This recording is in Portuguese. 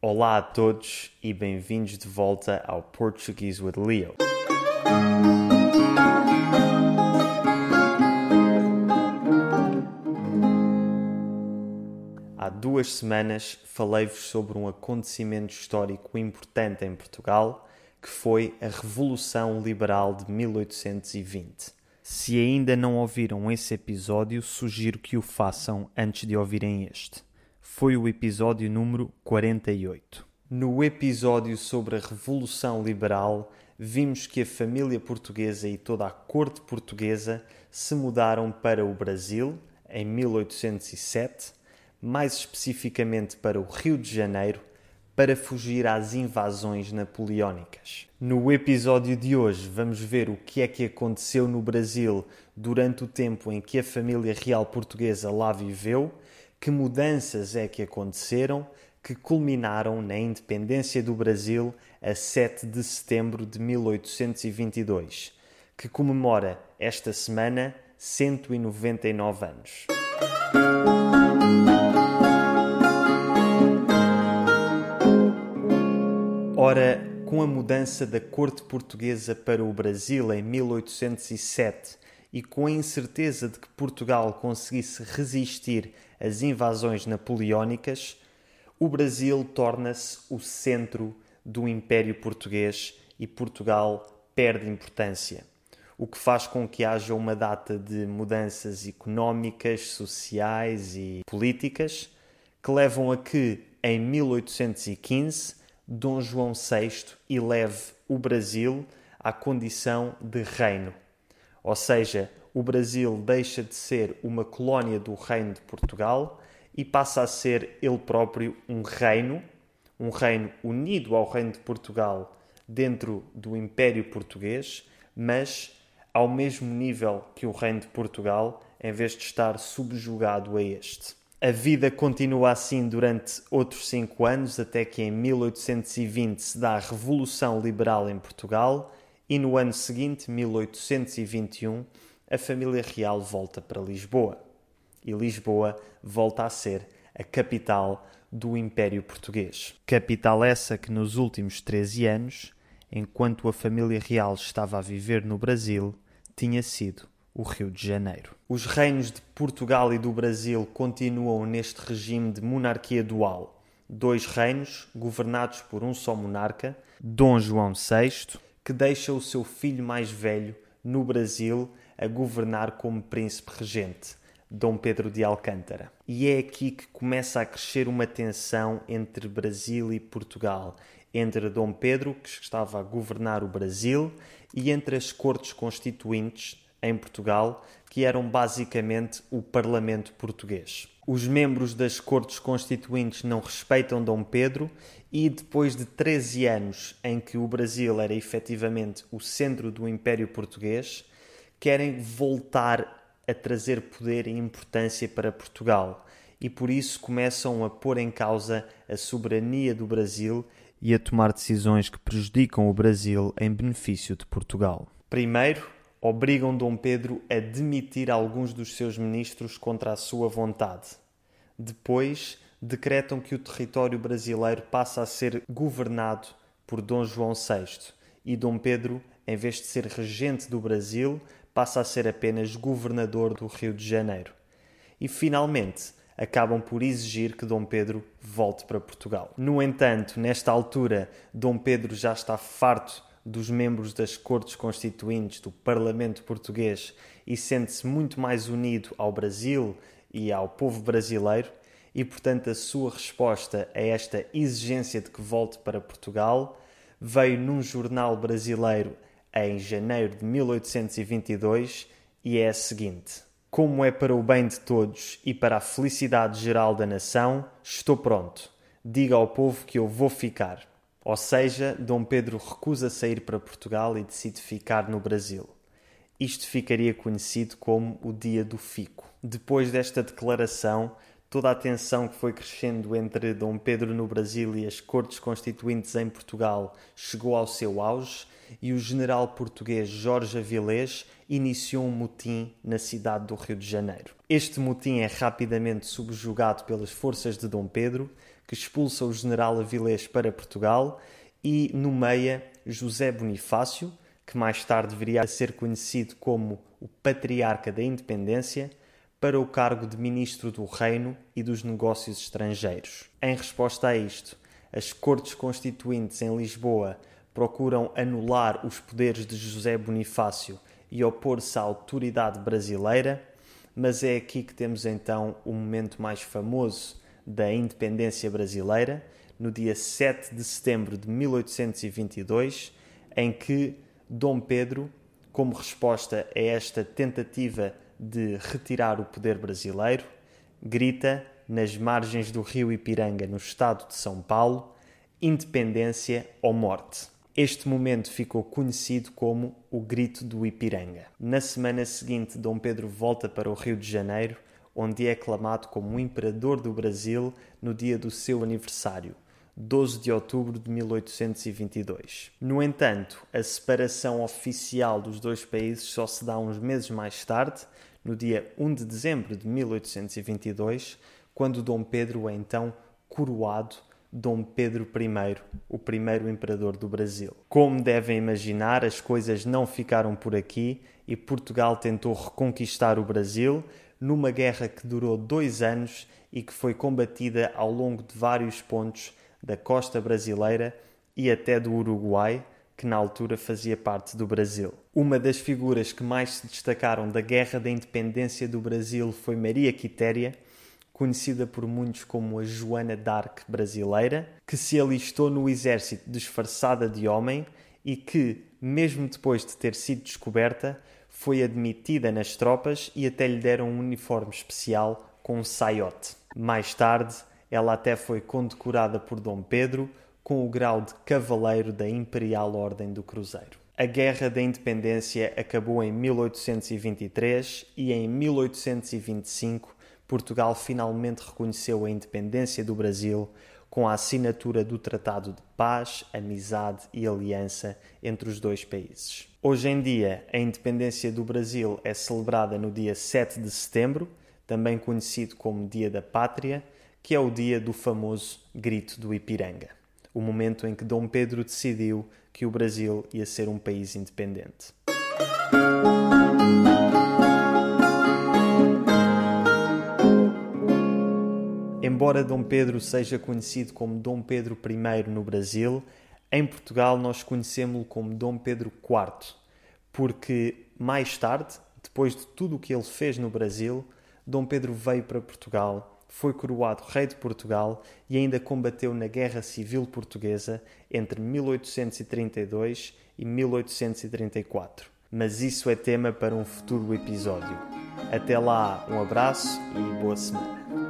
Olá a todos e bem-vindos de volta ao Portuguese with Leo. Há duas semanas falei-vos sobre um acontecimento histórico importante em Portugal, que foi a Revolução Liberal de 1820. Se ainda não ouviram esse episódio, sugiro que o façam antes de ouvirem este foi o episódio número 48. No episódio sobre a Revolução Liberal, vimos que a família portuguesa e toda a corte portuguesa se mudaram para o Brasil em 1807, mais especificamente para o Rio de Janeiro, para fugir às invasões napoleónicas. No episódio de hoje, vamos ver o que é que aconteceu no Brasil durante o tempo em que a família real portuguesa lá viveu que mudanças é que aconteceram que culminaram na independência do Brasil a 7 de setembro de 1822, que comemora esta semana 199 anos. Ora, com a mudança da corte portuguesa para o Brasil em 1807 e com a incerteza de que Portugal conseguisse resistir às invasões napoleónicas, o Brasil torna-se o centro do Império Português e Portugal perde importância, o que faz com que haja uma data de mudanças económicas, sociais e políticas que levam a que, em 1815, Dom João VI eleve o Brasil à condição de reino ou seja, o Brasil deixa de ser uma colónia do Reino de Portugal e passa a ser ele próprio um reino, um reino unido ao Reino de Portugal dentro do Império Português, mas ao mesmo nível que o Reino de Portugal, em vez de estar subjugado a este. A vida continua assim durante outros cinco anos, até que em 1820 se dá a Revolução Liberal em Portugal e no ano seguinte, 1821, a família real volta para Lisboa. E Lisboa volta a ser a capital do Império Português. Capital essa que nos últimos 13 anos, enquanto a família real estava a viver no Brasil, tinha sido o Rio de Janeiro. Os reinos de Portugal e do Brasil continuam neste regime de monarquia dual. Dois reinos governados por um só monarca, Dom João VI, que deixa o seu filho mais velho no Brasil a governar como príncipe regente, Dom Pedro de Alcântara. E é aqui que começa a crescer uma tensão entre Brasil e Portugal, entre Dom Pedro, que estava a governar o Brasil, e entre as cortes constituintes em Portugal, que eram basicamente o Parlamento português. Os membros das Cortes Constituintes não respeitam Dom Pedro e depois de 13 anos em que o Brasil era efetivamente o centro do Império Português, querem voltar a trazer poder e importância para Portugal e por isso começam a pôr em causa a soberania do Brasil e a tomar decisões que prejudicam o Brasil em benefício de Portugal. Primeiro, obrigam Dom Pedro a demitir alguns dos seus ministros contra a sua vontade. Depois, decretam que o território brasileiro passa a ser governado por Dom João VI e Dom Pedro, em vez de ser regente do Brasil, passa a ser apenas governador do Rio de Janeiro. E finalmente, acabam por exigir que Dom Pedro volte para Portugal. No entanto, nesta altura, Dom Pedro já está farto dos membros das Cortes Constituintes do Parlamento Português e sente-se muito mais unido ao Brasil e ao povo brasileiro, e portanto a sua resposta a esta exigência de que volte para Portugal veio num jornal brasileiro em janeiro de 1822 e é a seguinte: Como é para o bem de todos e para a felicidade geral da nação, estou pronto. Diga ao povo que eu vou ficar. Ou seja, Dom Pedro recusa sair para Portugal e decide ficar no Brasil. Isto ficaria conhecido como o Dia do Fico. Depois desta declaração, toda a tensão que foi crescendo entre Dom Pedro no Brasil e as cortes constituintes em Portugal chegou ao seu auge e o general português Jorge Avilés iniciou um motim na cidade do Rio de Janeiro. Este motim é rapidamente subjugado pelas forças de Dom Pedro, que expulsa o general Avilés para Portugal e nomeia José Bonifácio, que mais tarde viria a ser conhecido como o Patriarca da Independência, para o cargo de Ministro do Reino e dos Negócios Estrangeiros. Em resposta a isto, as Cortes Constituintes em Lisboa procuram anular os poderes de José Bonifácio e opor-se à autoridade brasileira, mas é aqui que temos então o momento mais famoso da independência brasileira, no dia 7 de setembro de 1822, em que Dom Pedro, como resposta a esta tentativa de retirar o poder brasileiro, grita nas margens do rio Ipiranga, no estado de São Paulo, independência ou morte. Este momento ficou conhecido como o Grito do Ipiranga. Na semana seguinte, Dom Pedro volta para o Rio de Janeiro, onde é aclamado como imperador do Brasil no dia do seu aniversário, 12 de outubro de 1822. No entanto, a separação oficial dos dois países só se dá uns meses mais tarde, no dia 1 de dezembro de 1822, quando Dom Pedro é então coroado Dom Pedro I, o primeiro imperador do Brasil. Como devem imaginar, as coisas não ficaram por aqui e Portugal tentou reconquistar o Brasil numa guerra que durou dois anos e que foi combatida ao longo de vários pontos da costa brasileira e até do Uruguai, que na altura fazia parte do Brasil. Uma das figuras que mais se destacaram da Guerra da Independência do Brasil foi Maria Quitéria, conhecida por muitos como a Joana d'Arc brasileira, que se alistou no exército disfarçada de homem e que, mesmo depois de ter sido descoberta, foi admitida nas tropas e até lhe deram um uniforme especial com um saiote. Mais tarde, ela até foi condecorada por Dom Pedro com o grau de Cavaleiro da Imperial Ordem do Cruzeiro. A Guerra da Independência acabou em 1823 e em 1825 Portugal finalmente reconheceu a independência do Brasil com a assinatura do Tratado de Paz, Amizade e Aliança entre os dois países. Hoje em dia, a independência do Brasil é celebrada no dia 7 de setembro, também conhecido como Dia da Pátria, que é o dia do famoso Grito do Ipiranga, o momento em que Dom Pedro decidiu que o Brasil ia ser um país independente. Embora Dom Pedro seja conhecido como Dom Pedro I no Brasil, em Portugal nós conhecemos-lo como Dom Pedro IV, porque mais tarde, depois de tudo o que ele fez no Brasil, Dom Pedro veio para Portugal foi coroado rei de Portugal e ainda combateu na Guerra Civil Portuguesa entre 1832 e 1834. Mas isso é tema para um futuro episódio. Até lá, um abraço e boa semana.